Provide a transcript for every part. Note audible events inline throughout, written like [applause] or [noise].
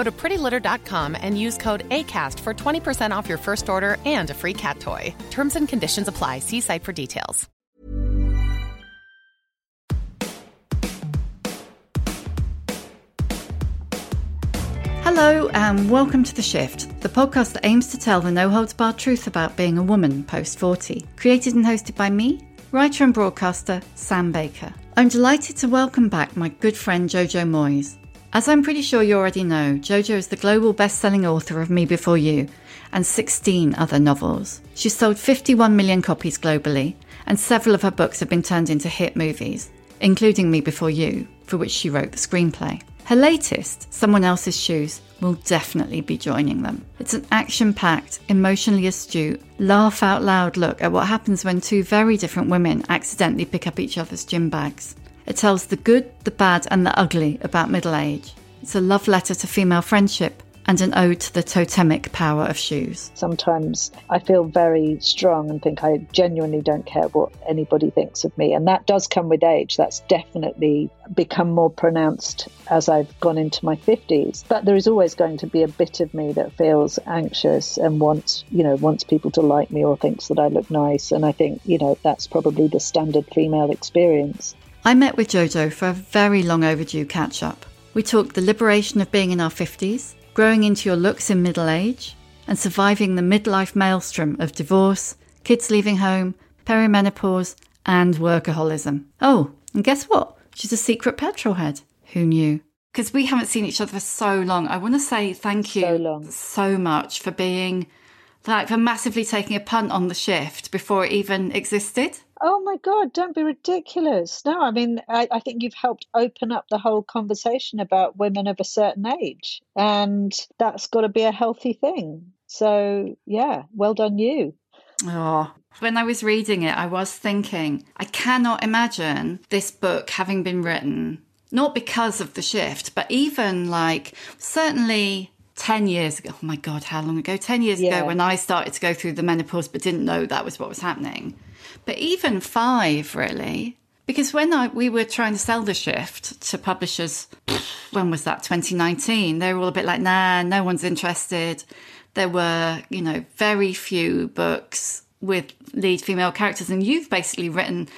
Go to prettylitter.com and use code ACAST for 20% off your first order and a free cat toy. Terms and conditions apply. See site for details. Hello, and welcome to The Shift, the podcast that aims to tell the no holds barred truth about being a woman post 40. Created and hosted by me, writer and broadcaster Sam Baker. I'm delighted to welcome back my good friend Jojo Moyes. As I'm pretty sure you already know, Jojo is the global best selling author of Me Before You and 16 other novels. She's sold 51 million copies globally, and several of her books have been turned into hit movies, including Me Before You, for which she wrote the screenplay. Her latest, Someone Else's Shoes, will definitely be joining them. It's an action packed, emotionally astute, laugh out loud look at what happens when two very different women accidentally pick up each other's gym bags. It tells the good, the bad, and the ugly about middle age. It's a love letter to female friendship and an ode to the totemic power of shoes. Sometimes I feel very strong and think I genuinely don't care what anybody thinks of me. And that does come with age. That's definitely become more pronounced as I've gone into my 50s. But there is always going to be a bit of me that feels anxious and wants, you know, wants people to like me or thinks that I look nice. And I think, you know, that's probably the standard female experience. I met with Jojo for a very long overdue catch up. We talked the liberation of being in our 50s, growing into your looks in middle age, and surviving the midlife maelstrom of divorce, kids leaving home, perimenopause, and workaholism. Oh, and guess what? She's a secret petrol head. Who knew? Because we haven't seen each other for so long. I want to say thank you So so much for being, like, for massively taking a punt on the shift before it even existed. Oh my God, don't be ridiculous. No, I mean, I, I think you've helped open up the whole conversation about women of a certain age, and that's got to be a healthy thing. So, yeah, well done, you. Oh, when I was reading it, I was thinking, I cannot imagine this book having been written, not because of the shift, but even like certainly 10 years ago. Oh my God, how long ago? 10 years Yeah. ago when I started to go through the menopause but didn't know that was what was happening. But even five, really. Because when I, we were trying to sell the shift to publishers, when was that? 2019. They were all a bit like, nah, no one's interested. There were, you know, very few books with lead female characters. And you've basically written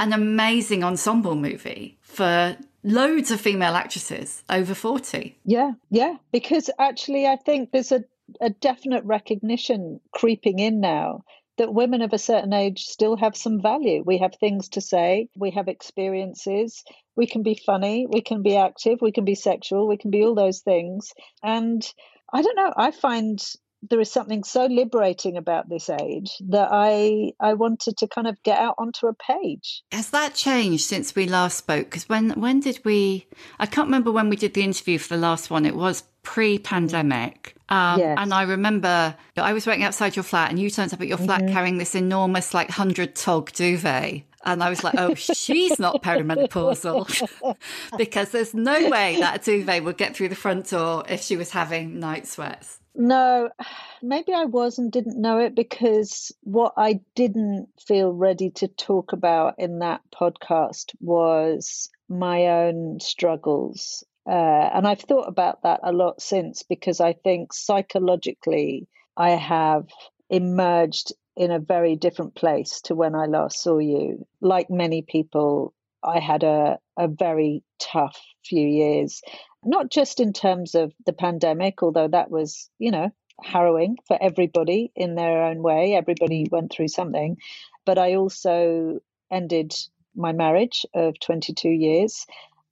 an amazing ensemble movie for loads of female actresses over 40. Yeah, yeah, because actually, I think there's a, a definite recognition creeping in now that women of a certain age still have some value. We have things to say, we have experiences, we can be funny, we can be active, we can be sexual, we can be all those things. And I don't know, I find there is something so liberating about this age that I I wanted to kind of get out onto a page. Has that changed since we last spoke? Because when when did we? I can't remember when we did the interview for the last one. It was pre-pandemic, um, Yes. and I remember I was waiting outside your flat, and you turned up at your flat carrying this enormous, like hundred tog duvet, And I was like, oh, she's not perimenopausal [laughs] because there's no way that a duvet would get through the front door if she was having night sweats. No, [sighs] maybe I was and didn't know it because what I didn't feel ready to talk about in that podcast was my own struggles. Uh, and I've thought about that a lot since because I think psychologically I have emerged in a very different place to when I last saw you. Like many people, I had a, a very tough few years, not just in terms of the pandemic, although that was, you know, harrowing for everybody in their own way. Everybody went through something. But I also ended my marriage of 22 years.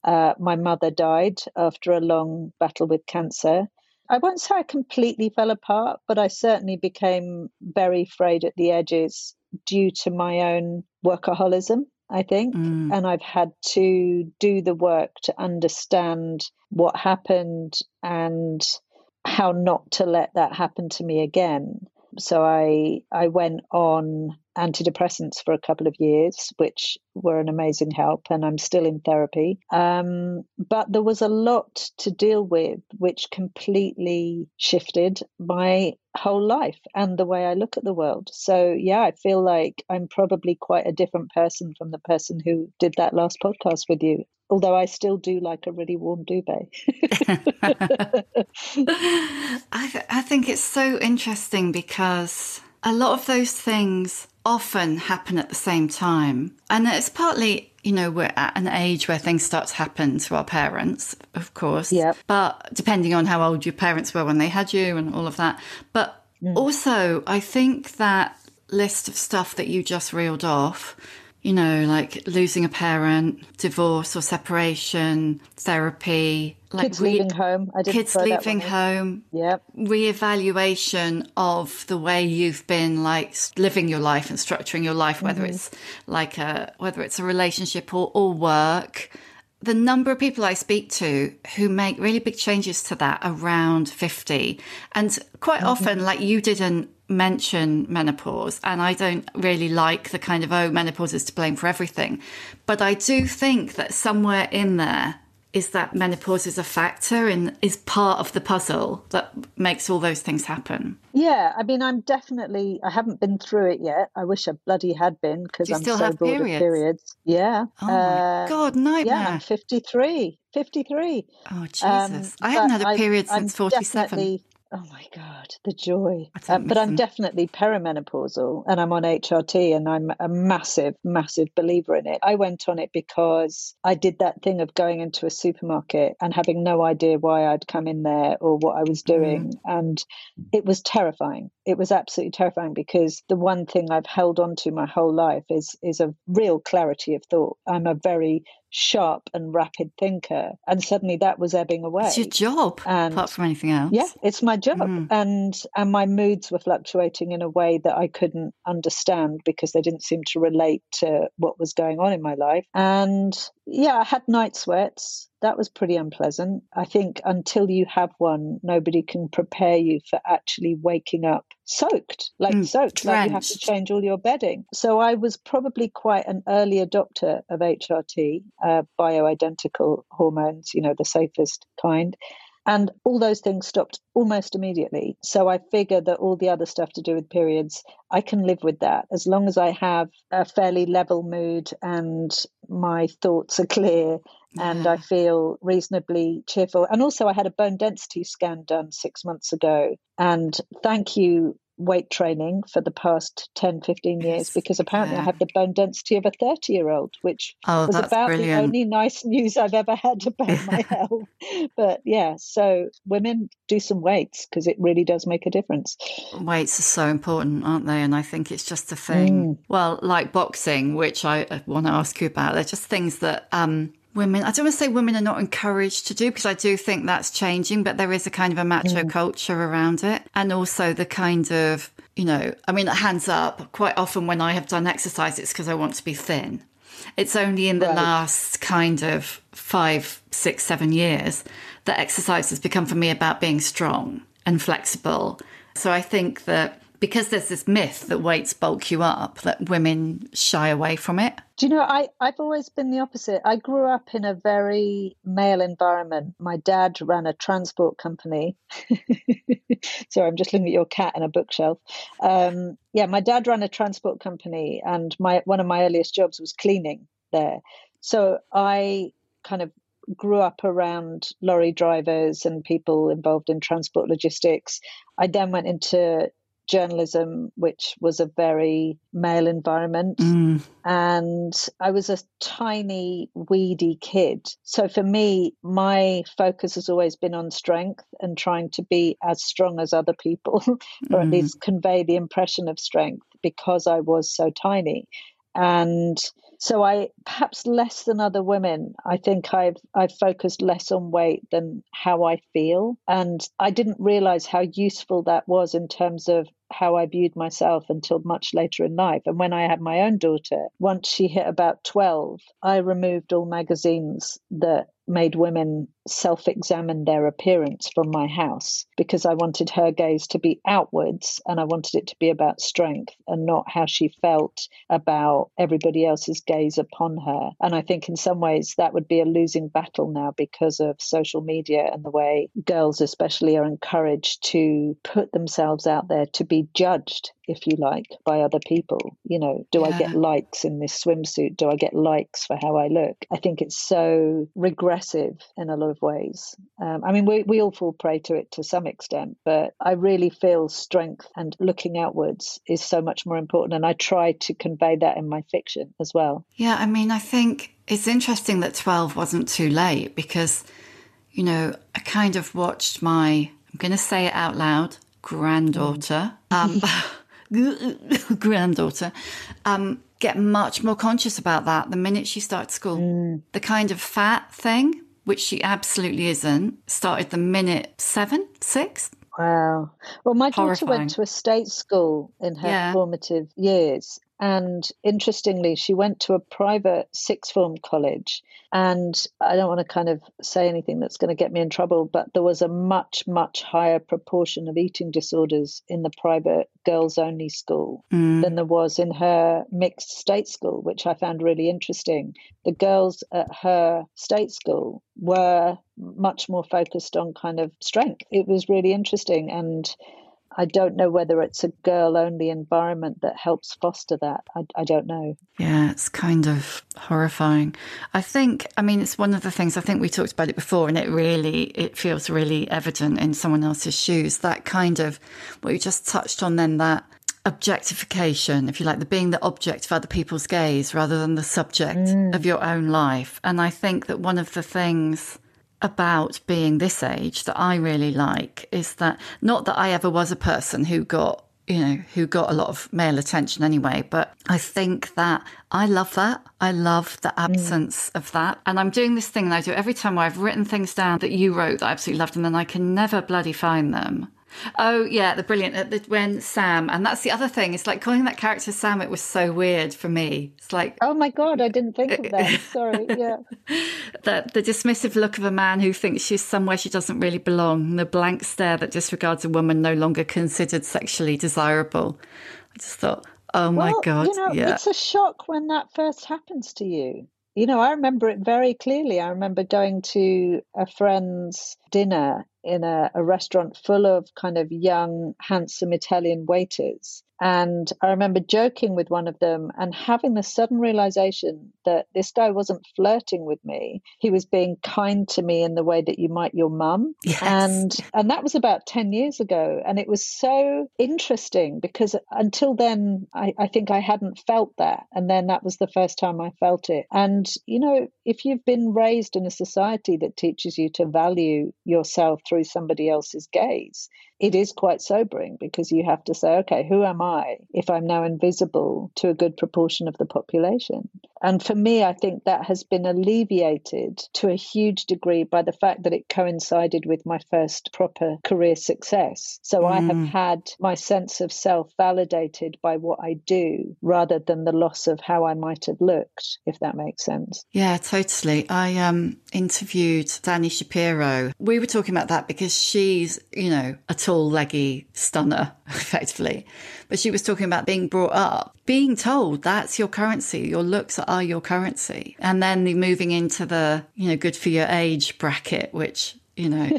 Uh, my mother died after a long battle with cancer. I won't say I completely fell apart, but I certainly became very frayed at the edges due to my own workaholism, I think. Mm. And I've had to do the work to understand what happened and how not to let that happen to me again. So I I went on antidepressants for a couple of years, which were an amazing help, and I'm still in therapy. Um, but there was a lot to deal with, which completely shifted my whole life and the way I look at the world. So, yeah, I feel like I'm probably quite a different person from the person who did that last podcast with you. Although I still do like a really warm duvet. [laughs] I, th- I think it's so interesting because a lot of those things often happen at the same time. And it's partly, you know, we're at an age where things start to happen to our parents, of course. Yeah. But depending on how old your parents were when they had you and all of that. But mm. also, I think that list of stuff that you just reeled off you know, like losing a parent, divorce or separation, therapy, like kids re- leaving home. Kids leaving home. Yeah. Reevaluation of the way you've been like living your life and structuring your life, whether mm-hmm. it's like a whether it's a relationship or, or work. The number of people I speak to who make really big changes to that around 50. And quite mm-hmm. often, like you didn't mention menopause and I don't really like the kind of oh menopause is to blame for everything but I do think that somewhere in there is that menopause is a factor and is part of the puzzle that makes all those things happen. Yeah, I mean, I'm definitely. I haven't been through it yet. I wish I bloody had been because I'm still so have bored periods? of periods. Yeah. Oh my uh, god, nightmare! Yeah, I'm 53. 53. Oh Jesus! Um, I haven't had a period I, since I'm 47. Oh my God, the joy. Um, but I'm definitely perimenopausal and I'm on HRT and I'm a massive, massive believer in it. I went on it because I did that thing of going into a supermarket and having no idea why I'd come in there or what I was doing. Mm. And it was terrifying. It was absolutely terrifying because the one thing I've held on to my whole life is is a real clarity of thought. I'm a very sharp and rapid thinker and suddenly that was ebbing away it's your job and apart from anything else. Yeah it's my job. Mm. and and my moods were fluctuating in a way that i couldn't understand because they didn't seem to relate to what was going on in my life. And yeah, I had night sweats. That was pretty unpleasant. I think until you have one, nobody can prepare you for actually waking up soaked, like mm, soaked, drenched. like you have to change all your bedding. So I was probably quite an early adopter of HRT, uh, bioidentical hormones, you know, the safest kind. And all those things stopped almost immediately. So I figure that all the other stuff to do with periods, I can live with that as long as I have a fairly level mood and my thoughts are clear and I feel reasonably cheerful. And also, I had a bone density scan done six months ago. And thank you, weight training for the past 10, 15 years because apparently yeah. I have the bone density of a 30 year old, which oh, was about brilliant. the only nice news I've ever had [laughs] about my [laughs] health. But yeah, so women do some weights because it really does make a difference. Weights are so important, aren't they? And I think it's just a thing. Mm. Well, like boxing, which I want to ask you about, they're just things that, um, women i don't want to say women are not encouraged to do because i do think that's changing but there is a kind of a macho mm. culture around it and also the kind of you know i mean hands up quite often when i have done exercise it's because i want to be thin it's only in the right. last kind of five six seven years that exercise has become for me about being strong and flexible so i think that because there's this myth that weights bulk you up, that women shy away from it. Do you know, I, I've always been the opposite. I grew up in a very male environment. My dad ran a transport company. [laughs] Sorry, I'm just looking at your cat in a bookshelf. Um, yeah, my dad ran a transport company, and my one of my earliest jobs was cleaning there. So I kind of grew up around lorry drivers and people involved in transport logistics. I then went into journalism, which was a very male environment. Mm. And I was a tiny, weedy kid. So for me, my focus has always been on strength and trying to be as strong as other people, [laughs] or at mm. least convey the impression of strength because I was so tiny. And so I perhaps less than other women, I think I've I've focused less on weight than how I feel. And I didn't realize how useful that was in terms of how I viewed myself until much later in life. And when I had my own daughter, once she hit about 12, I removed all magazines that made women self examine their appearance from my house because I wanted her gaze to be outwards and I wanted it to be about strength and not how she felt about everybody else's gaze upon her. And I think in some ways that would be a losing battle now because of social media and the way girls, especially, are encouraged to put themselves out there to be judged if you like, by other people. You know, do yeah. I get likes in this swimsuit? Do I get likes for how I look? I think it's so regressive in a lot of ways. Um, I mean, we, we all fall prey to it to some extent, but I really feel strength and looking outwards is so much more important. And I try to convey that in my fiction as well. Yeah, I mean, I think it's interesting that 12 wasn't too late because, you know, I kind of watched my, I'm going to say it out loud, granddaughter. Um, [laughs] [laughs] granddaughter, um, get much more conscious about that the minute she starts school. Mm. The kind of fat thing, which she absolutely isn't, started the minute seven, six. Wow. Well, my daughter went to a state school in her yeah. formative years. And interestingly, she went to a private sixth form college. And I don't want to kind of say anything that's going to get me in trouble, but there was a much, much higher proportion of eating disorders in the private girls only school mm. than there was in her mixed state school, which I found really interesting. The girls at her state school were much more focused on kind of strength. It was really interesting. And I don't know whether it's a girl only environment that helps foster that. I, I, don't know. Yeah, it's kind of horrifying. I think, I mean, it's one of the things I think we talked about it before, and it really, it feels really evident in someone else's shoes. That kind of what you just touched on then, that objectification, if you like, the being the object of other people's gaze rather than the subject mm. of your own life. And I think that one of the things about being this age that I really like is that not that I ever was a person who got you know who got a lot of male attention anyway but I think that I love that I love the mm. absence mm. of that and I'm doing this thing that I do every time where I've written things down that you wrote that I absolutely loved and then I can never bloody find them Oh yeah, the brilliant uh, the, when Sam, and that's the other thing. It's like calling that character Sam. It was so weird for me. It's like oh my god, I didn't think of that. [laughs] Sorry, yeah. the the dismissive look of a man who thinks she's somewhere she doesn't really belong. The blank stare that disregards a woman no longer considered sexually desirable. I just thought, oh my well, god, you know, yeah. It's a shock when that first happens to you you know, I remember it very clearly. I remember going to a friend's dinner in a, a, restaurant full of kind of young, handsome Italian waiters. And I remember joking with one of them and having the sudden realization that this guy wasn't flirting with me. He was being kind to me in the way that you might your mum. Yes. And and that was about 10 years ago. And it was so interesting because until then I, I think I hadn't felt that. And then that was the first time I felt it. And you know, if you've been raised in a society that teaches you to value yourself through somebody else's gaze, it is quite sobering because you have to say, okay, who am I if I'm now invisible to a good proportion of the population? And for me, I think that has been alleviated to a huge degree by the fact that it coincided with my first proper career success. So mm. I have mm. had my sense of self validated by what I do rather than the loss of how I might have looked, if that makes sense. Yeah, totally. I um, interviewed Dani Shapiro. We were talking about that because she's, you know, a tall, leggy stunner, [laughs] effectively. But she was talking about being brought up, being told that's your currency, your looks are your currency. And then the moving into the, you know, good for your age bracket, which you know, [laughs]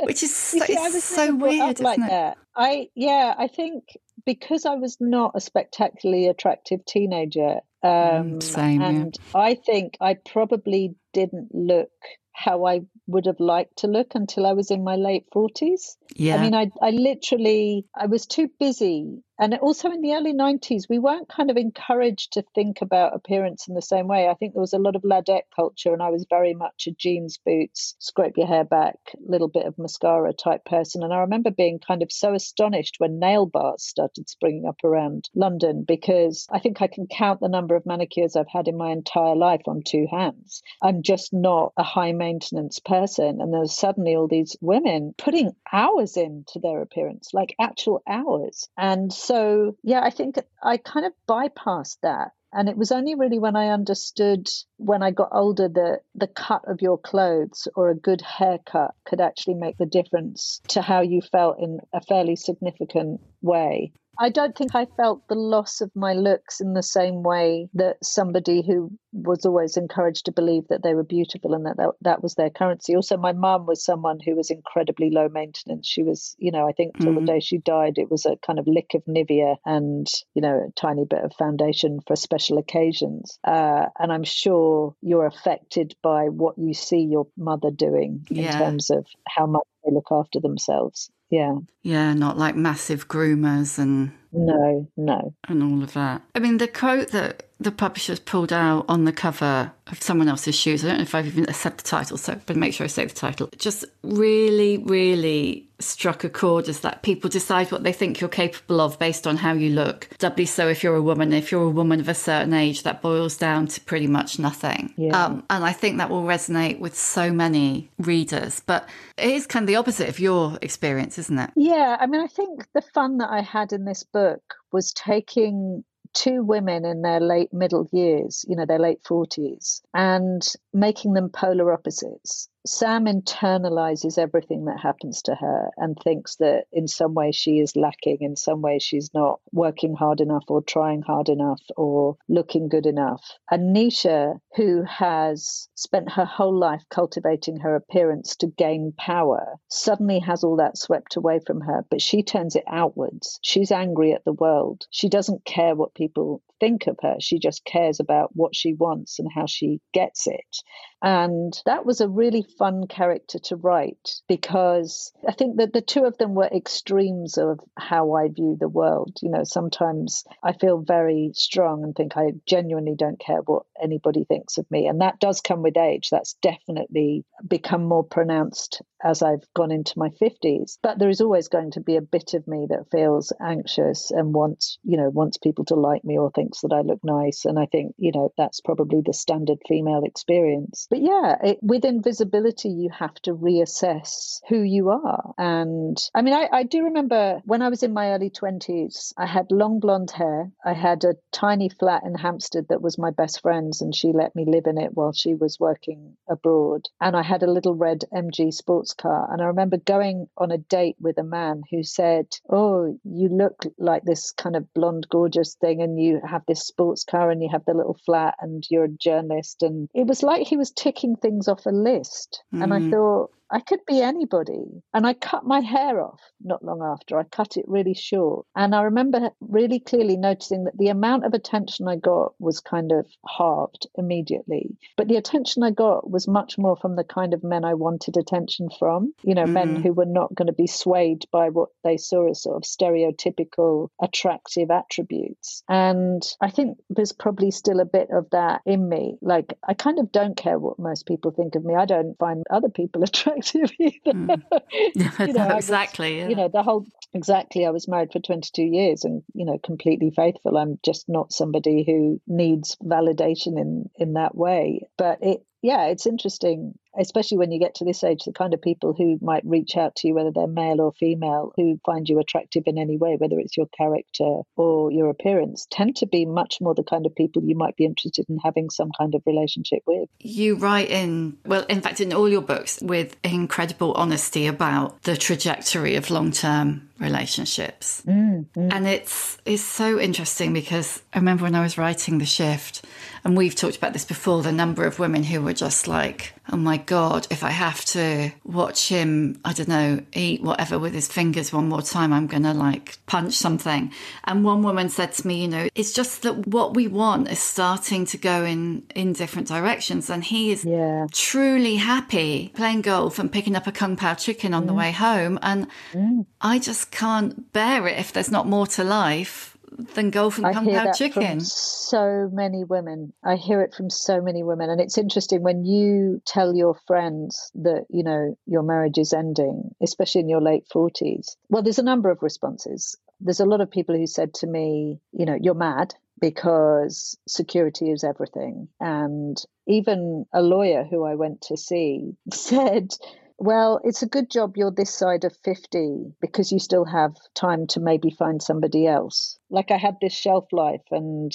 which is so, see, so weird, like it? that. I yeah, I think because I was not a spectacularly attractive teenager, um, mm, Same, and yeah. I think I probably didn't look how I would have liked to look until I was in my late 40s. Yeah. I mean, I, I literally, I was too busy and also in the early 90s we weren't kind of encouraged to think about appearance in the same way. I think there was a lot of ladette culture and i was very much a jeans boots scrape your hair back little bit of mascara type person. And i remember being kind of so astonished when nail bars started springing up around london because i think i can count the number of manicures i've had in my entire life on two hands. I'm just not a high maintenance person. And there's suddenly all these women putting hours into their appearance like actual hours. And so, yeah, I think I kind of bypassed that. And it was only really when I understood when I got older that the cut of your clothes or a good haircut could actually make the difference to how you felt in a fairly significant way. I don't think I felt the loss of my looks in the same way that somebody who was always encouraged to believe that they were beautiful and that that, that was their currency. Also, my mum was someone who was incredibly low maintenance. She was, you know, I think till mm. the day she died, it was a kind of lick of Nivea and, you know, a tiny bit of foundation for special occasions. Uh, and I'm sure you're affected by what you see your mother doing in yeah. terms of how much they look after themselves. Yeah. Yeah, not like massive groomers and no, no. And all of that. I mean, the quote that the publishers pulled out on the cover of someone else's shoes, I don't know if I've even said the title, so but make sure I say the title, just really, really struck a chord is that people decide what they think you're capable of based on how you look. Doubly so if you're a woman. If you're a woman of a certain age, that boils down to pretty much nothing. Yeah. Um, and I think that will resonate with so many readers. But it is kind of the opposite of your experience, isn't it? Yeah. I mean, I think the fun that I had in this book was taking two women in their late middle years, you know, their late 40s, and making them polar opposites. Sam internalizes everything that happens to her and thinks that in some way she is lacking, in some way she's not working hard enough or trying hard enough or looking good enough. And Nisha, who has spent her whole life cultivating her appearance to gain power, suddenly has all that swept away from her, but she turns it outwards. She's angry at the world. She doesn't care what people think of her. She just cares about what she wants and how she gets it. And that was a really fun character to write because I think that the two of them were extremes of how I view the world. You know, sometimes I feel very strong and think I genuinely don't care what anybody thinks of me. And that does come with age. That's definitely become more pronounced as I've gone into my 50s. But there is always going to be a bit of me that feels anxious and wants, you know, wants people to like me or thinks that I look nice. And I think, you know, that's probably the standard female experience. But yeah, it, with invisibility, you have to reassess who you are. And I mean, I, I do remember when I was in my early 20s, I had long blonde hair. I had a tiny flat in Hampstead that was my best friend's, and she let me live in it while she was working abroad. And I had a little red MG sports car. And I remember going on a date with a man who said, Oh, you look like this kind of blonde, gorgeous thing, and you have this sports car and you have the little flat, and you're a journalist. And it was like he was ticking things off a list. Mm. And I mm. thought, I could be anybody. And I cut my hair off not long after. I cut it really short. And I remember really clearly noticing that the amount of attention I got was kind of halved immediately. But the attention I got was much more from the kind of men I wanted attention from, you know, mm. men who were not going to be swayed by what they saw as sort of stereotypical attractive attributes. And I think there's probably still a bit of that in me. Like, I kind of don't care what most people think of me. I don't find other people [laughs] attractive attractive either. Mm. you know, exactly. Was, yeah. You know, the whole exactly i was married for 22 years and you know completely faithful i'm just not somebody who needs validation in in that way but it yeah it's interesting especially when you get to this age, the kind of people who might reach out to you, whether they're male or female, who find you attractive in any way, whether it's your character or your appearance, tend to be much more the kind of people you might be interested in having some kind of relationship with. You write in, well, in fact, in all your books with incredible honesty about the trajectory of long term relationships. Mm, mm. And it's it's so interesting because I remember when I was writing The Shift, and we've talked about this before, the number of women who were just like, oh my God, if I have to watch him, I don't know, eat whatever with his fingers one more time, I'm going to like punch something. And one woman said to me, you know, it's just that what we want is starting to go in, in different directions. And he is yeah. truly happy playing golf and picking up a Kung Pao chicken on mm. the way home. And mm. I just can't bear it if there's not more to life than golf and Kung Pao chicken. so many women. I hear it from so many women. And it's interesting when you tell your friends that, you know, your marriage is ending, especially in your late 40s. Well, there's a number of responses. There's a lot of people who said to me, you know, you're mad because security is everything. And even a lawyer who I went to see [laughs] said, well, it's a good job you're this side of 50 because you still have time to maybe find somebody else. Like I had this shelf life and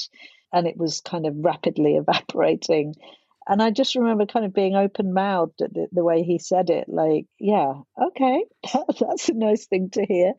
and it was kind of rapidly [laughs] evaporating. And I just remember kind of being open mouthed at the, the, way he said it, like, yeah, okay, [laughs] that's a nice thing to hear.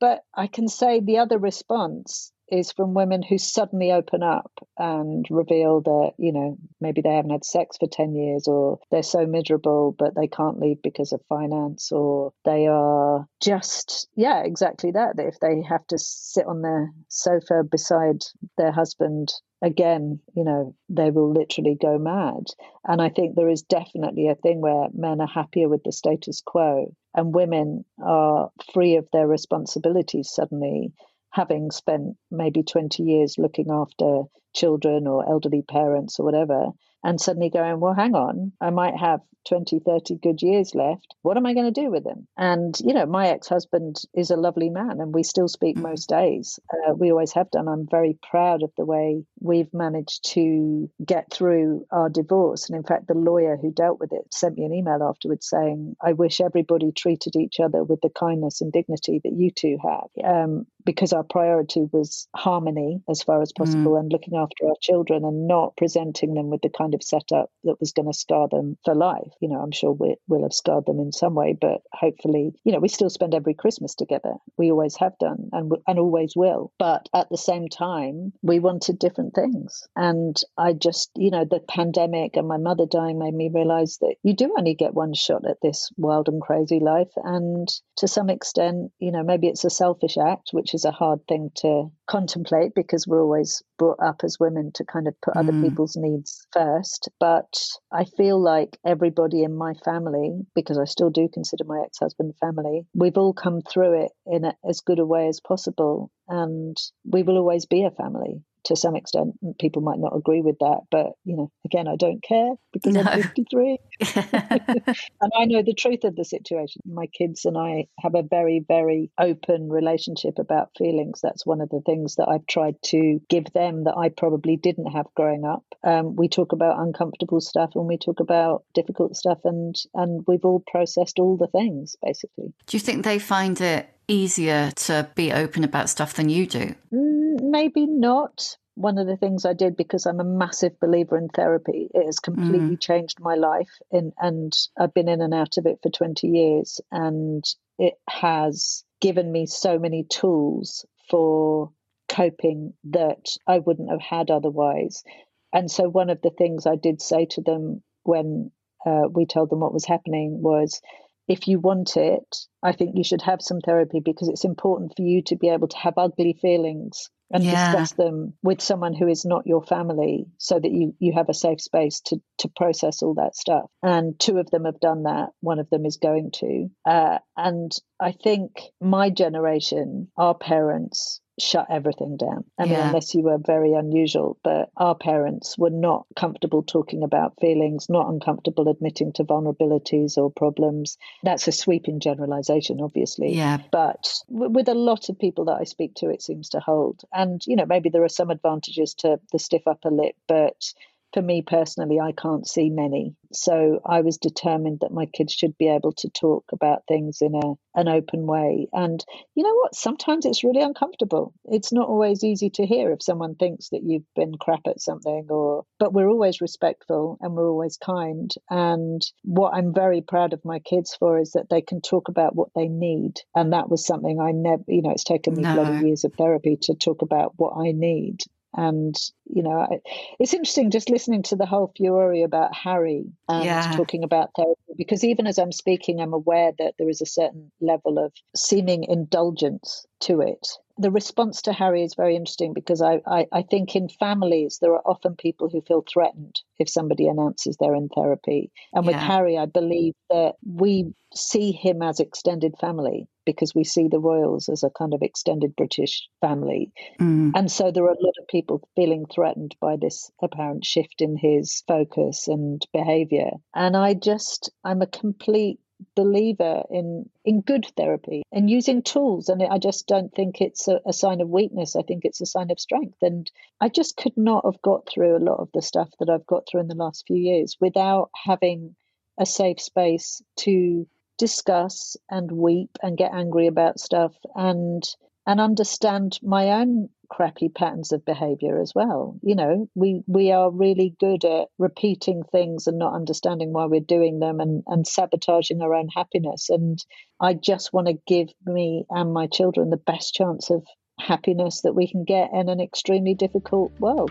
But I can say the other response is from women who suddenly open up and reveal that, you know, maybe they haven't had sex for 10 years or they're so miserable, but they can't leave because of finance or they are just, yeah, exactly that. That if they have to sit on their sofa beside their husband again, you know, they will literally go mad. And I think there is definitely a thing where men are happier with the status quo and women are free of their responsibilities suddenly having spent maybe 20 years looking after children or elderly parents or whatever, and suddenly going, well, hang on, I might have 20, 30 good years left. What am I going to do with them? And, you know, my ex husband is a lovely man and we still speak mm-hmm. most days. Uh, we always have done. I'm very proud of the way we've managed to get through our divorce. And in fact, the lawyer who dealt with it sent me an email afterwards saying, I wish everybody treated each other with the kindness and dignity that you two have. Um, because our priority was harmony as far as possible mm. and looking after our children and not presenting them with the kind of setup that was going to scar them for life. You know, I'm sure we will have scarred them in some way, but hopefully, you know, we still spend every Christmas together. We always have done and, and always will. But at the same time, we wanted different things. And I just, you know, the pandemic and my mother dying made me realize that you do only get one shot at this wild and crazy life. And to some extent, you know, maybe it's a selfish act, which is a hard thing to contemplate because we're always brought up as women to kind of put mm. other people's needs first. But I feel like everybody in my family, because I still do consider my ex husband family, we've all come through it in a, as good a way as possible. And we will always be a family to some extent. People might not agree with that, but you know, again, I don't care because no. I'm [laughs] 53, [laughs] and I know the truth of the situation. My kids and I have a very, very open relationship about feelings. That's one of the things that I've tried to give them that I probably didn't have growing up. Um, we talk about uncomfortable stuff and we talk about difficult stuff, and and we've all processed all the things basically. Do you think they find it easier to be open about stuff than you do? Mm, maybe not. One of the things I did because I'm a massive believer in therapy, it has completely mm. changed my life. In, and I've been in and out of it for 20 years. And it has given me so many tools for coping that I wouldn't have had otherwise. And so, one of the things I did say to them when uh, we told them what was happening was if you want it, I think you should have some therapy because it's important for you to be able to have ugly feelings and yeah. discuss them with someone who is not your family so that you you have a safe space to to process all that stuff. And two of them have done that. One of them is going to. Uh, and i think my generation our parents shut everything down. I mean, Yeah. unless you were very unusual, but our parents were not comfortable talking about feelings, not uncomfortable admitting to vulnerabilities or problems. That's a sweeping generalization, obviously. Yeah. But w- with a lot of people that I speak to, it seems to hold. And, you know, maybe there are some advantages to the stiff upper lip, but for me personally, I can't see many. So I was determined that my kids should be able to talk about things in a an open way. And you know what? Sometimes it's really uncomfortable. It's not always easy to hear if someone thinks that you've been crap at something or but we're always respectful and we're always kind. And what I'm very proud of my kids for is that they can talk about what they need. And that was something I never you know, it's taken me No. bloody years of therapy to talk about what I need. And you know, I, it's interesting just listening to the whole furore about Harry and Yeah. talking about therapy because even as I'm speaking, I'm aware that there is a certain level of seeming indulgence to it. The response to Harry is very interesting because I, I, I think in families there are often people who feel threatened if somebody announces they're in therapy. And with Yeah. Harry, I believe that we see him as extended family because we see the royals as a kind of extended British family. Mm. And so there are a lot of people feeling threatened by this apparent shift in his focus and behavior. And I just, I'm a complete believer in in good therapy and using tools. And i just don't think it's a, a sign of weakness. I think it's a sign of strength. And i just could not have got through a lot of the stuff that i've got through in the last few years without having a safe space to discuss and weep and get angry about stuff and and understand my own crappy patterns of behavior as well. You know we we are really good at repeating things and not understanding why we're doing them and and sabotaging our own happiness. And i just want to give me and my children the best chance of happiness that we can get in an extremely difficult world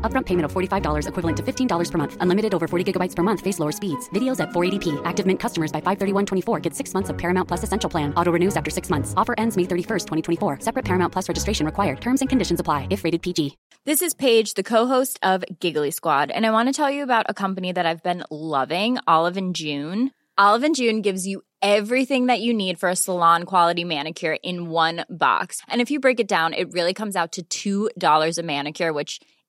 Upfront payment of $45 equivalent to $15 per month. Unlimited over 40 gigabytes per month. Face lower speeds. Videos at 480p. Active Mint customers by 531.24 get six months of Paramount Plus Essential Plan. Auto renews after six months. Offer ends May 31st, 2024. Separate Paramount Plus registration required. Terms and conditions apply if rated PG. This is Paige, the co-host of Giggly Squad, and I want to tell you about a company that I've been loving, Olive and June. Olive and June gives you everything that you need for a salon quality manicure in one box. And if you break it down, it really comes out to $2 a manicure, which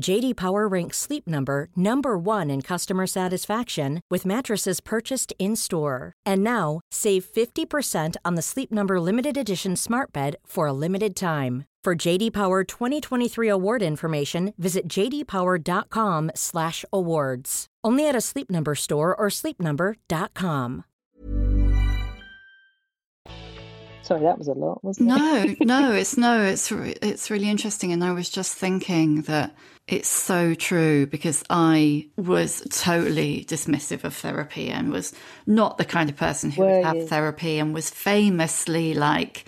JD Power ranks Sleep Number number 1 in customer satisfaction with mattresses purchased in-store. And now, save 50% on the Sleep Number limited edition Smart Bed for a limited time. For JD Power 2023 award information, visit jdpower.com/awards. Only at a Sleep Number store or sleepnumber.com. sorry that was a lot wasn't it No, no, [laughs] it's no, it's re- it's really interesting, and I was just thinking that it's so true because I was totally dismissive of therapy and was not the kind of person who Were would have you? therapy and was famously like,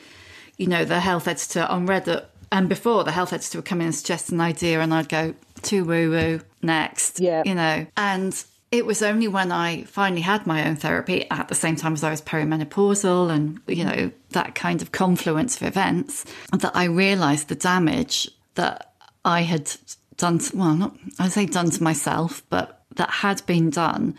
you know, the health editor on Reddit and before the health editor would come in and suggest an idea, and I'd go too woo woo next, Yeah. you know, and. It was only when I finally had my own therapy at the same time as I was perimenopausal and, you know, that kind of confluence of events that I realized the damage that I had done, to, well, not, I say done to myself, but that had been done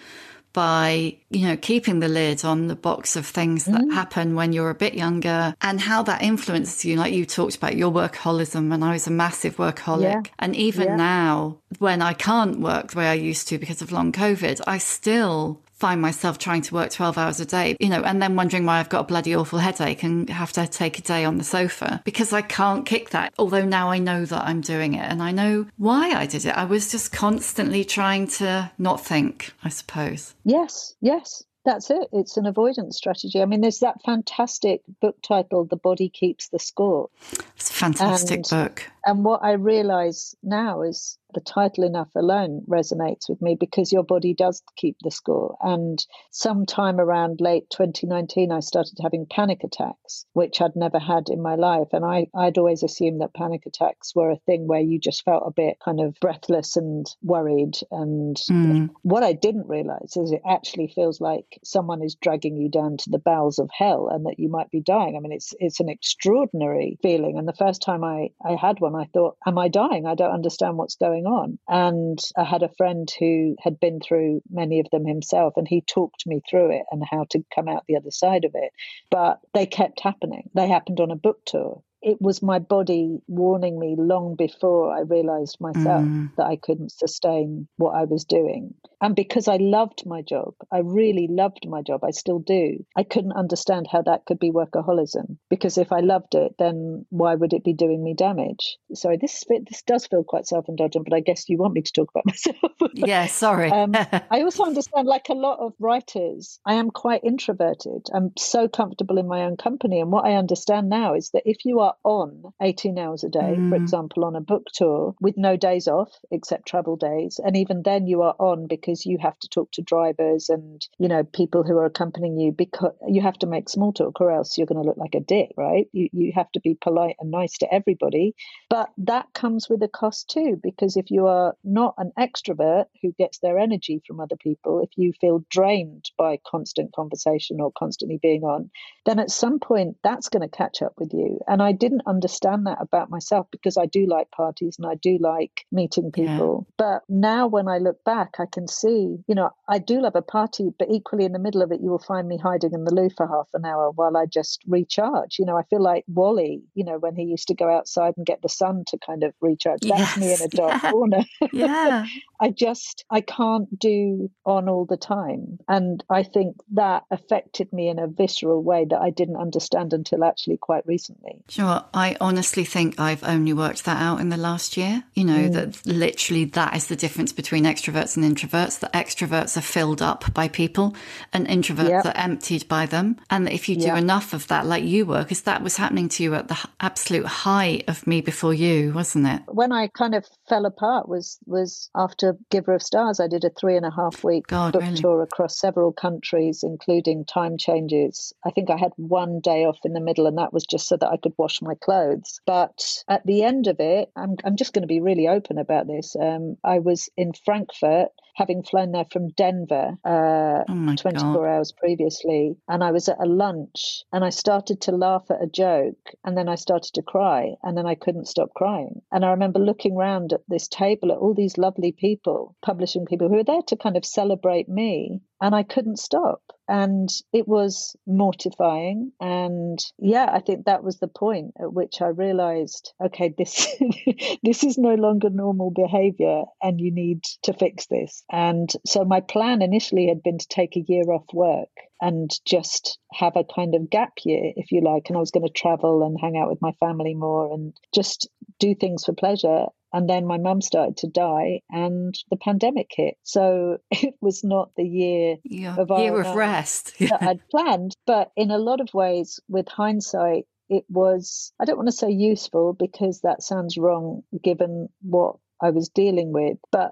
by, you know, keeping the lid on the box of things that Mm. happen when you're a bit younger and how that influences you. Like you talked about your workaholism, and I was a massive workaholic. Yeah. And even Yeah. now, when I can't work the way I used to because of long COVID, I still find myself trying to work 12 hours a day, you know, and then wondering why I've got a bloody awful headache and have to take a day on the sofa because I can't kick that. Although now I know that I'm doing it and I know why I did it. I was just constantly trying to not think, I suppose. Yes, yes. That's it. It's an avoidance strategy. I mean, there's that fantastic book title, The Body Keeps the Score. It's a fantastic And- book. And what I realize now is the title enough alone resonates with me because your body does keep the score. And sometime around late 2019, I started having panic attacks, which I'd never had in my life. And I, I'd always assumed that panic attacks were a thing where you just felt a bit kind of breathless and worried. And Mm. what I didn't realize is it actually feels like someone is dragging you down to the bowels of hell and that you might be dying. I mean, it's it's an extraordinary feeling. And the first time I, I had one, I thought, Am I dying? I don't understand what's going on. And I had a friend who had been through many of them himself, and he talked me through it and how to come out the other side of it. But they kept happening. They happened on a book tour it was my body warning me long before I realized myself Mm. that I couldn't sustain what I was doing. And because I loved my job, I really loved my job, I still do, I couldn't understand how that could be workaholism. Because if I loved it, then why would it be doing me damage? Sorry, this, this does feel quite self indulgent, but I guess you want me to talk about [laughs] myself. Yeah, sorry. Um, [laughs] I also understand, like a lot of writers, I am quite introverted. I'm so comfortable in my own company. And what I understand now is that if you are on 18 hours a day, for Mm. example, on a book tour with no days off except travel days, and even then you are on because you have to talk to drivers and, you know, people who are accompanying you because you have to make small talk or else you're going to look like a dick, right? You, you have to be polite and nice to everybody. But that comes with a cost too, because if you are not an extrovert who gets their energy from other people, if you feel drained by constant conversation or constantly being on, then at some point that's going to catch up with you. And I didn't understand that about myself because I do like parties and I do like meeting Yeah. people. But now when I look back, I can see, you know, I do love a party, but equally in the middle of it, you will find me hiding in the loo for half an hour while I just recharge. You know, I feel like WALL-E, you know, when he used to go outside and get the sun to kind of recharge. That's me in a [laughs] dark yeah. corner. yeah. [laughs] I just I can't do on all the time. And I think that affected me in a visceral way that I didn't understand until actually quite recently. Do you know what? I honestly think I've only worked that out in the last year. You know, Mm. that literally that is the difference between extroverts and introverts. That extroverts are filled up by people and introverts Yep. are emptied by them. And if you do Yeah. enough of that, like you were, because that was happening to you at the absolute height of me before you, wasn't it? When I kind of fell apart was was after Giver of Stars. I did a three and a half week God, book really? tour across several countries, including time changes. I think I had one day off in the middle, and that was just so that I could wash my clothes. But at the end of it, I'm I'm just going to be really open about this. Um, I was in Frankfurt, having flown there from Denver. Uh, Oh 24 God. hours previously and I was at a lunch and I started to laugh at a joke and then I started to cry and then I couldn't stop crying. And I remember looking around at this table at all these lovely people, publishing people who were there to kind of celebrate me and I couldn't stop. And it was mortifying. And yeah, I think that was the point at which I realized, okay, this [laughs] this is no longer normal behavior and you need to fix this. And so my plan initially had been to take a year off work and just have a kind of gap year, if you like. And I was going to travel and hang out with my family more and just do things for pleasure. And then my mum started to die and the pandemic hit. So [laughs] it was not the year Yeah. Of Year of own. rest. [laughs] that I'd planned. But in a lot of ways, with hindsight, it was, I don't want to say useful because that sounds wrong given what I was dealing with, but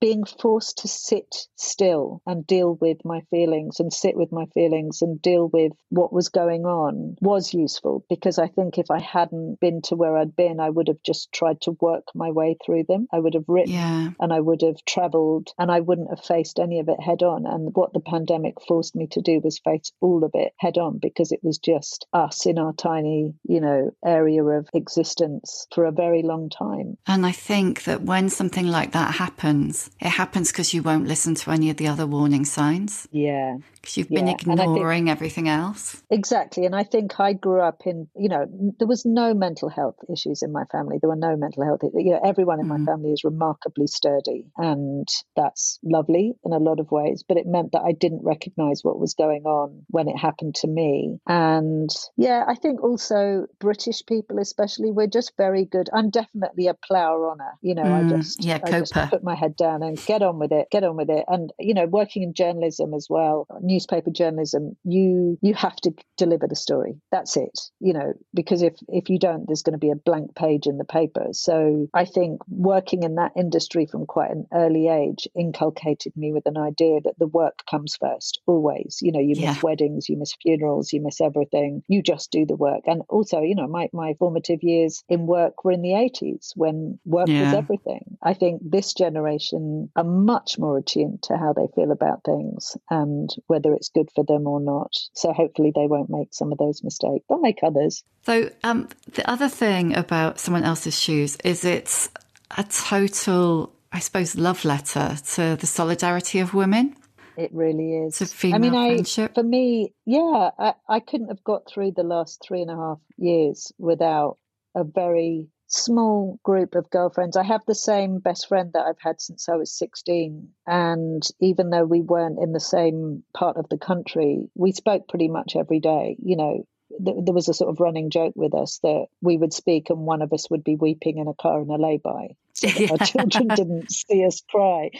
being forced to sit still and deal with my feelings and sit with my feelings and deal with what was going on was useful because I think if I hadn't been to where I'd been, I would have just tried to work my way through them. I would have written Yeah. and I would have traveled and I wouldn't have faced any of it head on. And what the pandemic forced me to do was face all of it head on because it was just us in our tiny, you know, area of existence for a very long time. And I think that when something like that happens, it happens because you won't listen to any of the other warning signs. Yeah. Because you've been Yeah, and I think- ignoring everything else. Exactly. And I think I grew up in, you know, there was no mental health issues in my family. There were no mental health. You know, everyone in my family is remarkably sturdy. And that's lovely in a lot of ways. But it meant that I didn't recognize what was going on when it happened to me. And yeah, I think also British people, especially, we're just very good. I'm definitely a plower on her. You know, I Mm, just, yeah, I just put my head down and get on with it, get on with it. And, you know, working in journalism as well, newspaper journalism, you you have to deliver the story. That's it. You know, because if if you don't, there's going to be a blank page in the paper. So I think working in that industry from quite an early age inculcated me with an idea that the work comes first, always. You know, you Yeah. miss weddings, you miss funerals, you miss everything. You just do the work. And also, you know, my, my formative years in work were in the 80s when work was everything. I think this generation are much more attuned to how they feel about things and whether it's good for them or not. So hopefully they won't make some of those mistakes. They'll make others. So um, the other thing about someone else's shoes is it's a total, I suppose, love letter to the solidarity of women. It really is. To female I mean, I friendship. for me, yeah, I, I couldn't have got through the last three and a half years without a very small group of girlfriends. I have the same best friend that I've had since I was 16. And even though we weren't in the same part of the country, we spoke pretty much every day. You know, th- there was a sort of running joke with us that we would speak and one of us would be weeping in a car in a lay-by so [laughs] that our children didn't see us cry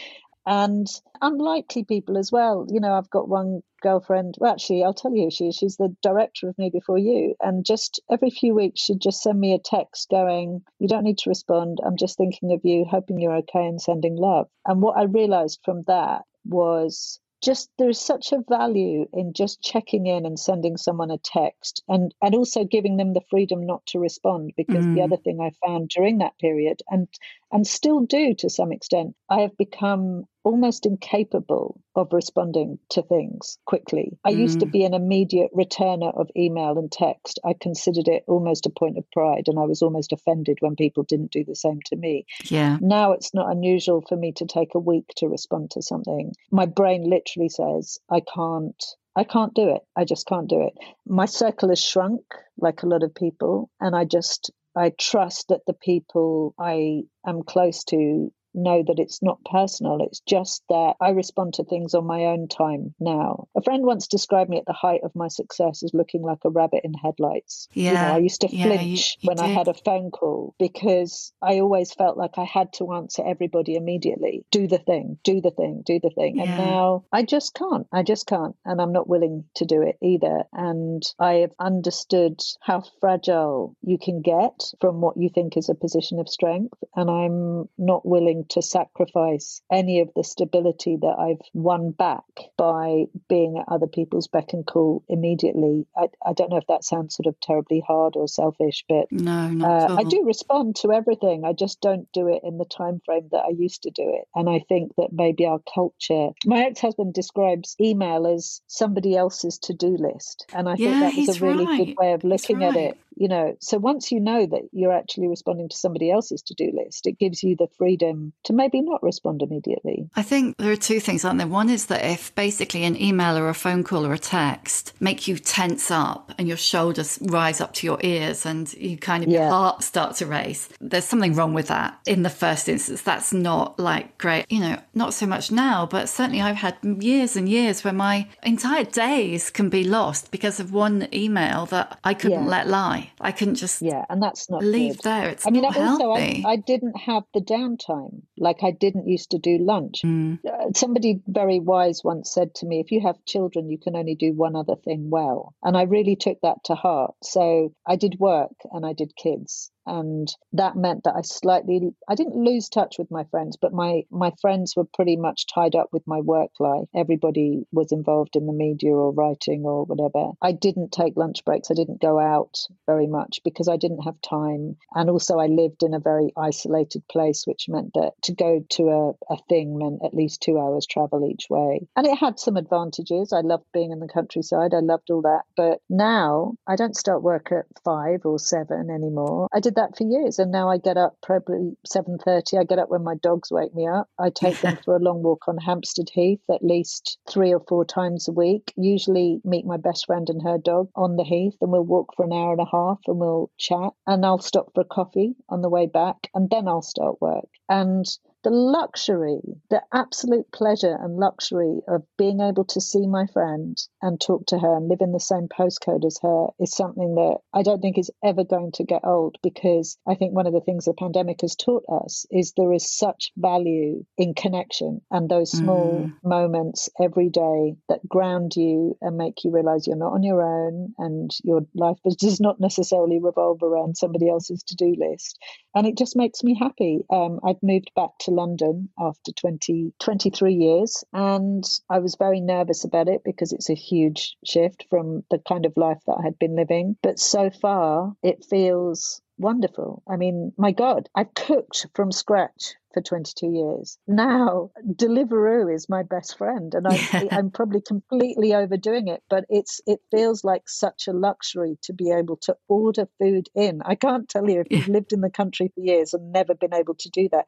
and unlikely people as well. You know, I've got one girlfriend. Well, actually, I'll tell you who she is. She's the director of Me Before You. And just every few weeks, she'd just send me a text going, You don't need to respond. I'm just thinking of you, hoping you're okay, and sending love. And what I realized from that was just there is such a value in just checking in and sending someone a text and and also giving them the freedom not to respond because the Mm. other thing i found during that period and and still do to some extent i have become almost incapable of responding to things quickly i used to Mm. be an immediate returner of email and text i considered it almost a point of pride and i was almost offended when people didn't do the same to me Yeah. now it's not unusual for me to take a week to respond to something. My brain literally says, I can't. I can't do it. I just can't do it. My circle has shrunk like a lot of people, and I just I trust that the people I am close to know that it's not personal. It's just that I respond to things on my own time now. A friend once described me at the height of my success as looking like a rabbit in headlights. You know, Yeah. I used to Yeah, flinch you when I had a phone call because I always felt like I had to answer everybody immediately. Do the thing, do the thing, do the thing. And now I just can't. I just can't. And I'm not willing to do it either. And I have understood how fragile you can get from what you think is a position of strength. And I'm not willing to sacrifice any of the stability that I've won back by being at other people's beck and call immediately. I, I don't know if that sounds sort of terribly hard or selfish, but No, not uh. I do respond to everything. I just don't do it in the time frame that I used to do it. And I think that maybe our culture. My ex-husband describes email as somebody else's to-do list, and I Yeah, think that was a really right. good way of looking at it. You know, so once you know that you're actually responding to somebody else's to-do list, it gives you the freedom to maybe not respond immediately. I think there are two things, aren't there? One is that if basically an email or a phone call or a text make you tense up and your shoulders rise up to your ears and you kind of your heart starts to race, there's something wrong with that. In the first instance, that's not like great. You know, not so much now, but certainly I've had years and years where my entire days can be lost because of one email that I couldn't Yeah. let lie. I couldn't just Yeah, and that's not leave good. there. It's I mean, also I. I didn't have the downtime like I didn't used to do lunch. Mm. Uh, somebody very wise once said to me, "If you have children, you can only do one other thing well," and I really took that to heart. So I did work and I did kids, and that meant that I slightly I didn't lose touch with my friends, but my my friends were pretty much tied up with my work life. Everybody was involved in the media or writing or whatever. I didn't take lunch breaks. I didn't go out very much because I didn't have time, and also I lived in a very isolated place, which meant that to go to a, a thing meant at least two hours travel each way. And it had some advantages. I loved being in the countryside. I loved all that. But now I don't start work at five or seven anymore. I did that that for years. And now I get up probably 7.30. I get up when my dogs wake me up. I take them [laughs] for a long walk on Hampstead Heath at least three or four times a week. Usually meet my best friend and her dog on the heath and we'll walk for an hour and a half and we'll chat. And I'll stop for a coffee on the way back and then I'll start work. And the luxury, the absolute pleasure and luxury of being able to see my friend and talk to her and live in the same postcode as her is something that I don't think is ever going to get old because I think one of the things the pandemic has taught us is there is such value in connection and those small mm. moments every day that ground you and make you realize you're not on your own and your life [laughs] does not necessarily revolve around somebody else's to do list. And it just makes me happy. Um, I've moved back to London after 20, 23 years. And I was very nervous about it because it's a huge shift from the kind of life that I had been living. But so far, it feels wonderful. I mean, my God, I've cooked from scratch for 22 years. Now, Deliveroo is my best friend, and I, [laughs] am probably completely overdoing it, but it's it feels like such a luxury to be able to order food in. I can't tell you if you've lived in the country for years and never been able to do that.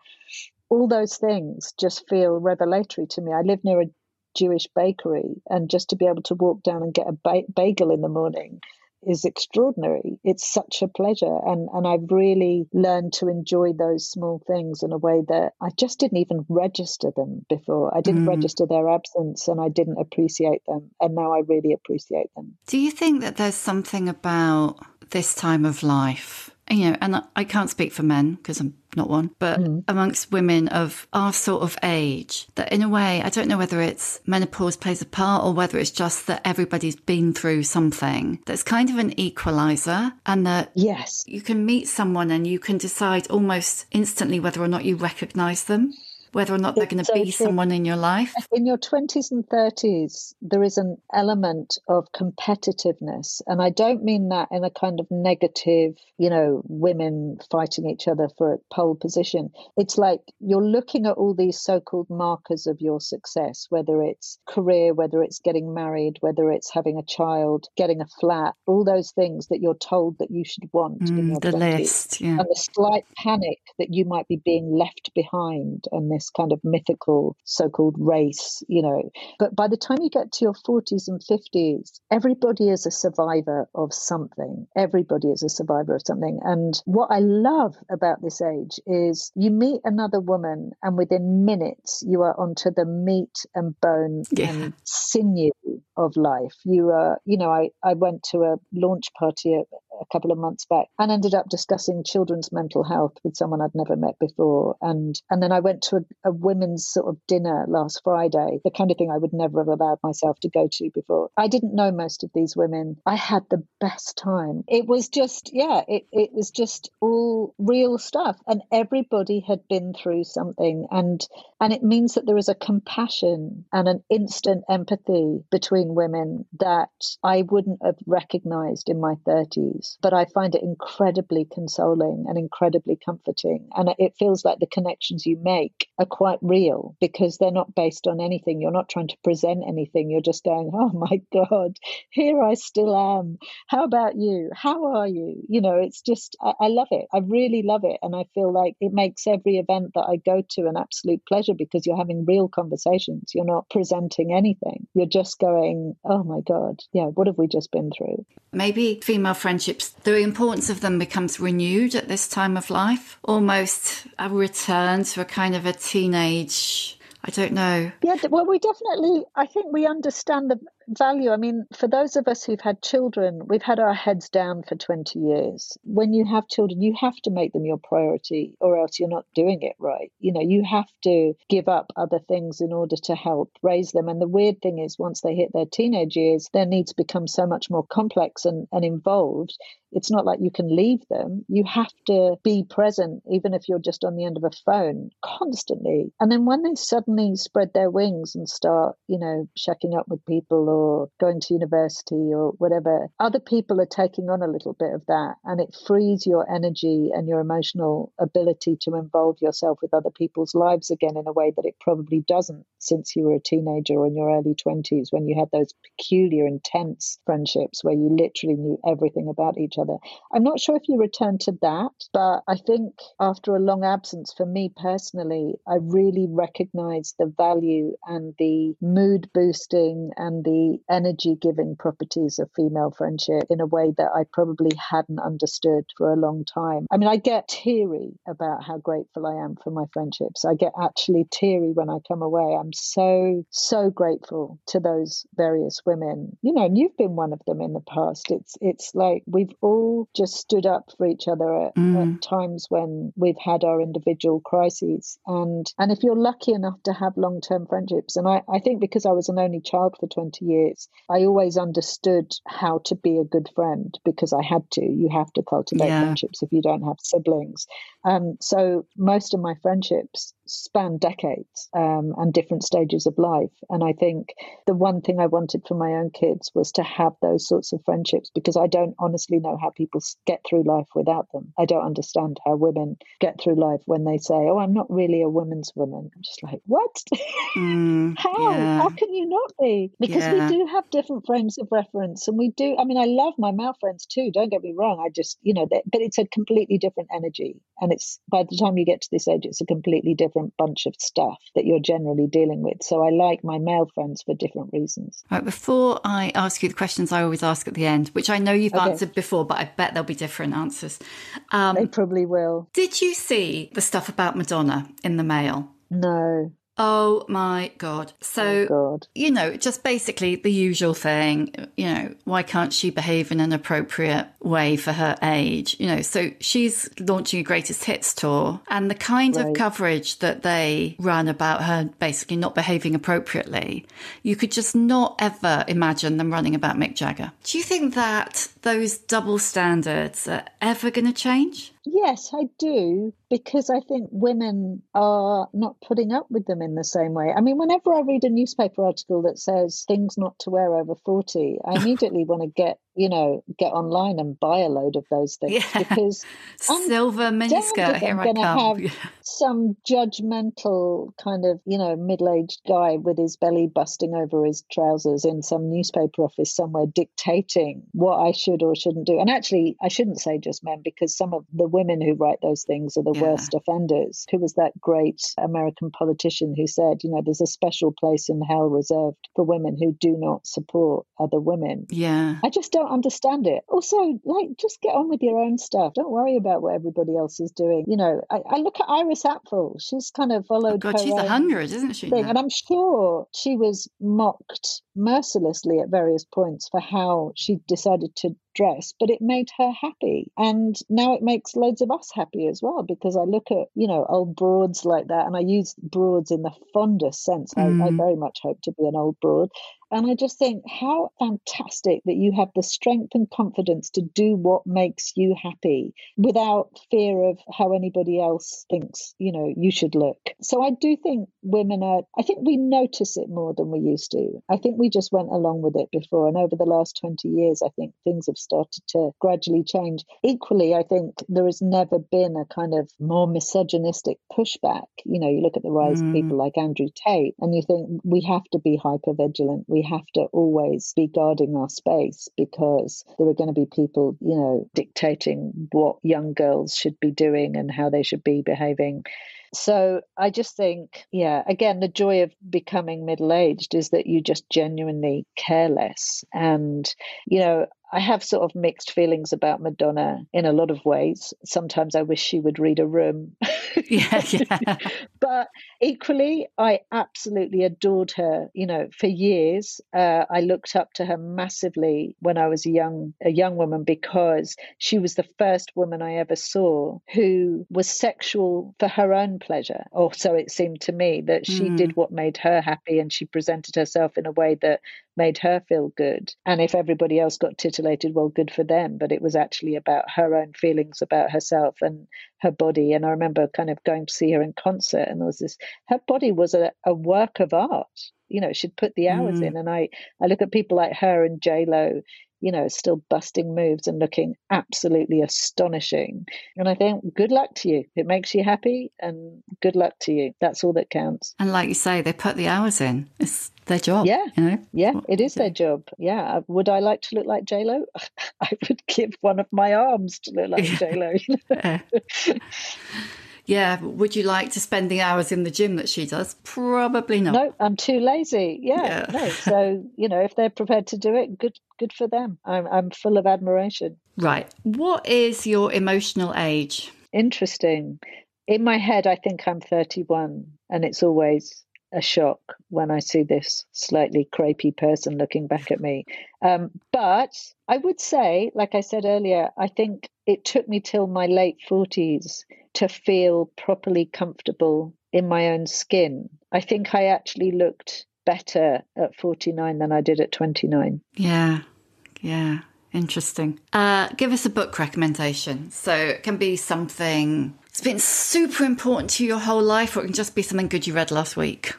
All those things just feel revelatory to me. I live near a Jewish bakery, and just to be able to walk down and get a ba- bagel in the morning is extraordinary. It's such a pleasure. And, and I've really learned to enjoy those small things in a way that I just didn't even register them before. I didn't mm. register their absence and I didn't appreciate them. And now I really appreciate them. Do you think that there's something about this time of life you know, and I can't speak for men because I'm not one, but mm. amongst women of our sort of age, that in a way, I don't know whether it's menopause plays a part or whether it's just that everybody's been through something that's kind of an equalizer and that yes, you can meet someone and you can decide almost instantly whether or not you recognize them whether or not they're going to be someone in your life. In your 20s and 30s, there is an element of competitiveness. And I don't mean that in a kind of negative, you know, women fighting each other for a pole position. It's like you're looking at all these so called markers of your success, whether it's career, whether it's getting married, whether it's having a child, getting a flat, all those things that you're told that you should want mm, in your the 20s. list. Yeah. And the slight panic that you might be being left behind and this this kind of mythical so called race, you know. But by the time you get to your 40s and 50s, everybody is a survivor of something. Everybody is a survivor of something. And what I love about this age is you meet another woman, and within minutes, you are onto the meat and bone [laughs] yeah. and sinew of life. You are, you know, I, I went to a launch party at, a couple of months back and ended up discussing children's mental health with someone I'd never met before. And and then I went to a, a women's sort of dinner last Friday, the kind of thing I would never have allowed myself to go to before. I didn't know most of these women. I had the best time. It was just, yeah, it, it was just all real stuff. And everybody had been through something. And and it means that there is a compassion and an instant empathy between women that I wouldn't have recognized in my 30s but I find it incredibly consoling and incredibly comforting. And it feels like the connections you make are quite real because they're not based on anything. You're not trying to present anything. You're just going, oh [laughs] my God, here I still am. How about you? How are you? You know, it's just, I, I love it. I really love it. And I feel like it makes every event that I go to an absolute pleasure because you're having real conversations. You're not presenting anything. You're just going, oh my God, yeah, what have we just been through? Maybe female friendships the importance of them becomes renewed at this time of life, almost a return to a kind of a teenage I don't know. Yeah, well, we definitely, I think we understand the value. I mean, for those of us who've had children, we've had our heads down for 20 years. When you have children, you have to make them your priority or else you're not doing it right. You know, you have to give up other things in order to help raise them. And the weird thing is, once they hit their teenage years, their needs become so much more complex and, and involved. It's not like you can leave them. You have to be present, even if you're just on the end of a phone, constantly. And then when they suddenly spread their wings and start, you know, checking up with people or going to university or whatever, other people are taking on a little bit of that. And it frees your energy and your emotional ability to involve yourself with other people's lives again in a way that it probably doesn't since you were a teenager or in your early 20s when you had those peculiar, intense friendships where you literally knew everything about each other. I'm not sure if you return to that, but I think after a long absence, for me personally, I really recognize the value and the mood boosting and the energy giving properties of female friendship in a way that I probably hadn't understood for a long time. I mean, I get teary about how grateful I am for my friendships. I get actually teary when I come away. I'm so, so grateful to those various women. You know, and you've been one of them in the past. It's it's like we've all just stood up for each other at, mm. at times when we've had our individual crises. And and if you're lucky enough to have long term friendships, and I, I think because I was an only child for 20 years, I always understood how to be a good friend because I had to. You have to cultivate yeah. friendships if you don't have siblings. Um, so most of my friendships span decades um, and different stages of life. And I think the one thing I wanted for my own kids was to have those sorts of friendships because I don't honestly know how people get through life without them. I don't understand how women get through life when they say, "Oh, I'm not really a woman's woman." I'm just like, "What? [laughs] Mm, how? Yeah. How can you not be?" Because yeah. we do have different frames of reference, and we do. I mean, I love my male friends too. Don't get me wrong. I just, you know, but it's a completely different energy, and it's by the time you get to this age, it's a completely different bunch of stuff that you're generally dealing with. So I like my male friends for different reasons. Right. Before I ask you the questions I always ask at the end, which I know you've okay. answered before, but I bet there'll be different answers. Um, they probably will. Did you see the stuff about Madonna in the mail? No. Oh my God. So, oh God. you know, just basically the usual thing, you know, why can't she behave in an appropriate way for her age? You know, so she's launching a greatest hits tour and the kind right. of coverage that they run about her basically not behaving appropriately, you could just not ever imagine them running about Mick Jagger. Do you think that those double standards are ever going to change? Yes, I do, because I think women are not putting up with them in the same way. I mean, whenever I read a newspaper article that says things not to wear over 40, I [laughs] immediately want to get you know, get online and buy a load of those things yeah. [laughs] because silver miniskirt. Here I come. Have [laughs] some judgmental kind of you know middle-aged guy with his belly busting over his trousers in some newspaper office somewhere dictating what I should or shouldn't do. And actually, I shouldn't say just men because some of the women who write those things are the yeah. worst offenders. Who was that great American politician who said, you know, there's a special place in hell reserved for women who do not support other women. Yeah, I just don't don't understand it. Also, like, just get on with your own stuff. Don't worry about what everybody else is doing. You know, I, I look at Iris Apfel. She's kind of oh followed. Oh God, she's a hundred, isn't she? Thing, and I'm sure she was mocked mercilessly at various points for how she decided to dress, but it made her happy. And now it makes loads of us happy as well because I look at, you know, old broads like that and I use broads in the fondest sense. Mm. I, I, mm. very much hope to be an old broad. And I just think how fantastic that you have the strength and confidence to do what makes you happy without fear of how anybody else thinks, you know, you should look. So I do think women are, I think we notice it more than we used to. I think we just went along with it before. And over the last 20 years, I think things have started to gradually change. Equally, I think there has never been a kind of more misogynistic pushback. You know, you look at the rise mm. of people like Andrew Tate and you think we have to be hyper vigilant. We have to always be guarding our space because there are going to be people, you know, dictating what young girls should be doing and how they should be behaving. So I just think, yeah, again, the joy of becoming middle aged is that you just genuinely care less. And, you know, I have sort of mixed feelings about Madonna in a lot of ways. Sometimes I wish she would read a room. [laughs] yeah, yeah. [laughs] but equally, I absolutely adored her. You know, for years, uh, I looked up to her massively when I was a young a young woman because she was the first woman I ever saw who was sexual for her own pleasure, or so it seemed to me. That she mm. did what made her happy, and she presented herself in a way that made her feel good. And if everybody else got titillated, well, good for them. But it was actually about her own feelings about herself and her body. And I remember kind of going to see her in concert, and there was this, her body was a, a work of art. You know, she'd put the hours mm. in. And I, I look at people like her and J Lo you know, still busting moves and looking absolutely astonishing. And I think, good luck to you. It makes you happy, and good luck to you. That's all that counts. And like you say, they put the hours in. It's their job. Yeah, you know? yeah, it is their job. Yeah, uh, would I like to look like J Lo? [laughs] I would give one of my arms to look like J Lo. [laughs] [laughs] yeah. yeah, would you like to spend the hours in the gym that she does? Probably not. No, I'm too lazy. Yeah, Yeah. no. So you know, if they're prepared to do it, good, good for them. I'm, I'm full of admiration. Right. What is your emotional age? Interesting. In my head, I think I'm 31, and it's always a shock when I see this slightly crepey person looking back at me. Um, but I would say, like I said earlier, I think it took me till my late 40s to feel properly comfortable in my own skin. I think I actually looked better at 49 than I did at 29. Yeah. Yeah. Interesting. Uh, give us a book recommendation. So it can be something it's been super important to your whole life, or it can just be something good you read last week.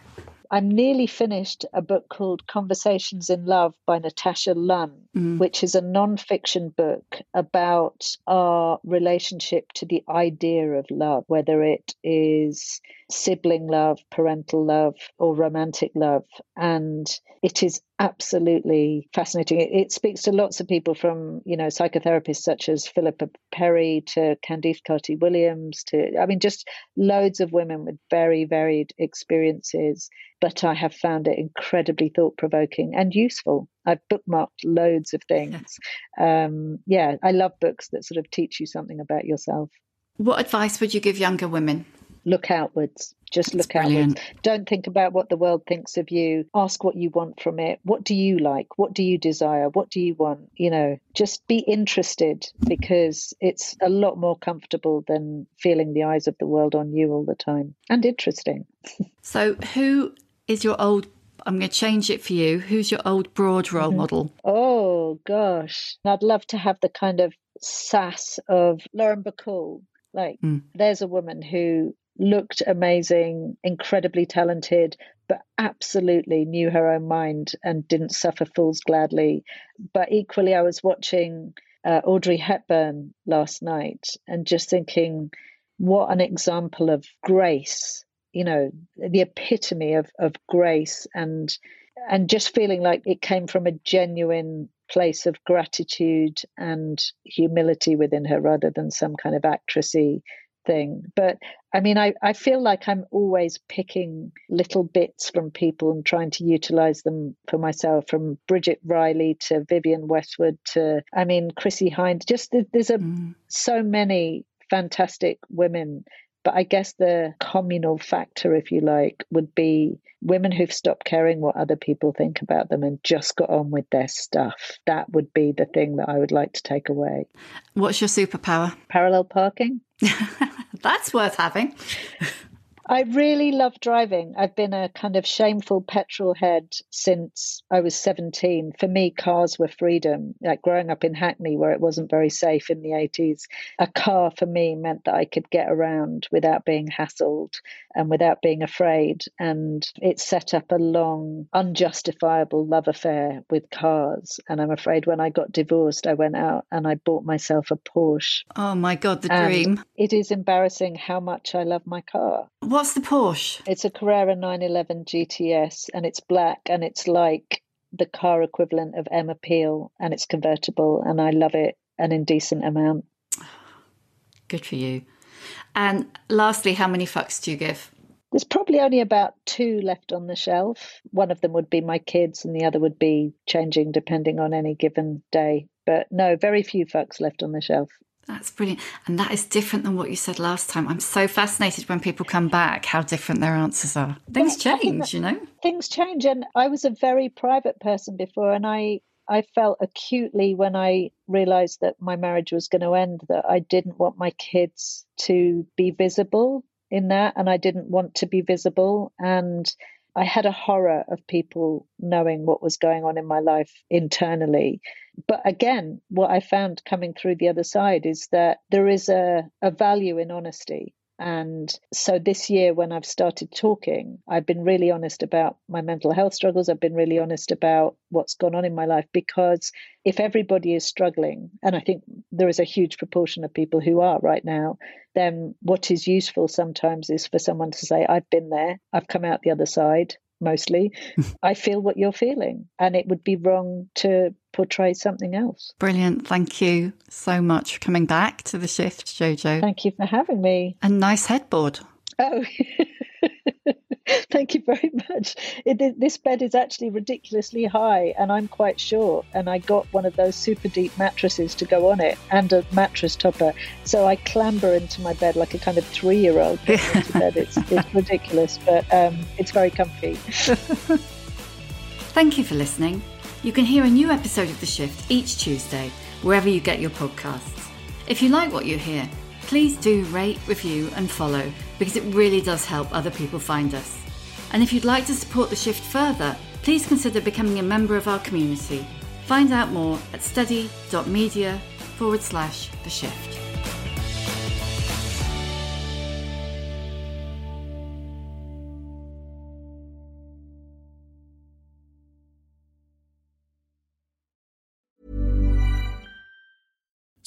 I'm nearly finished a book called Conversations in Love by Natasha Lunn, Mm. which is a non-fiction book about our relationship to the idea of love, whether it is sibling love, parental love, or romantic love. And it is absolutely fascinating. It, it speaks to lots of people from, you know, psychotherapists such as Philippa Perry to Candice Carty Williams to, I mean, just loads of women with very varied experiences. But I have found it incredibly thought provoking and useful. I've bookmarked loads of things. Um, yeah, I love books that sort of teach you something about yourself. What advice would you give younger women? Look outwards. Just That's look brilliant. outwards. Don't think about what the world thinks of you. Ask what you want from it. What do you like? What do you desire? What do you want? You know, just be interested because it's a lot more comfortable than feeling the eyes of the world on you all the time and interesting. [laughs] So, who is your old? I'm going to change it for you. Who's your old broad role model? Oh gosh, I'd love to have the kind of sass of Lauren Bacall. Like, there's a woman who looked amazing, incredibly talented, but absolutely knew her own mind and didn't suffer fools gladly. But equally, I was watching uh, Audrey Hepburn last night and just thinking, what an example of grace you know the epitome of of grace and and just feeling like it came from a genuine place of gratitude and humility within her rather than some kind of actressy thing. But i mean i i feel like i'm always picking little bits from people and trying to utilize them for myself from bridget riley to vivienne westwood to i mean chrissie hynde just there's a mm. so many fantastic women but I guess the communal factor, if you like, would be women who've stopped caring what other people think about them and just got on with their stuff. That would be the thing that I would like to take away. What's your superpower? Parallel parking. [laughs] That's worth having. [laughs] I really love driving. I've been a kind of shameful petrol head since I was 17. For me, cars were freedom. Like growing up in Hackney, where it wasn't very safe in the 80s, a car for me meant that I could get around without being hassled and without being afraid. And it set up a long, unjustifiable love affair with cars. And I'm afraid when I got divorced, I went out and I bought myself a Porsche. Oh my God, the And dream. It is embarrassing how much I love my car. What's the Porsche? It's a Carrera 911 GTS and it's black and it's like the car equivalent of Emma Peel and it's convertible and I love it an indecent amount. Good for you. And lastly, how many fucks do you give? There's probably only about two left on the shelf. One of them would be my kids and the other would be changing depending on any given day. But no, very few fucks left on the shelf. That's brilliant. And that is different than what you said last time. I'm so fascinated when people come back how different their answers are. Things change, you know? things change and i was a very private person before and i i felt acutely when i realized that my marriage was going to end that i didn't want my kids to be visible in that and i didn't want to be visible and i had a horror of people knowing what was going on in my life internally but again what i found coming through the other side is that there is a, a value in honesty and so this year, when I've started talking, I've been really honest about my mental health struggles. I've been really honest about what's gone on in my life because if everybody is struggling, and I think there is a huge proportion of people who are right now, then what is useful sometimes is for someone to say, I've been there, I've come out the other side. Mostly, [laughs] I feel what you're feeling. And it would be wrong to portray something else. Brilliant. Thank you so much for coming back to the shift, Jojo. Thank you for having me. A nice headboard. Oh, [laughs] thank you very much. It, this bed is actually ridiculously high, and I'm quite short. And I got one of those super deep mattresses to go on it and a mattress topper. So I clamber into my bed like a kind of three year old. It's, it's ridiculous, but um, it's very comfy. [laughs] Thank you for listening. You can hear a new episode of The Shift each Tuesday, wherever you get your podcasts. If you like what you hear, please do rate, review, and follow because it really does help other people find us. And if you'd like to support The Shift further, please consider becoming a member of our community. Find out more at steady.media forward slash The Shift.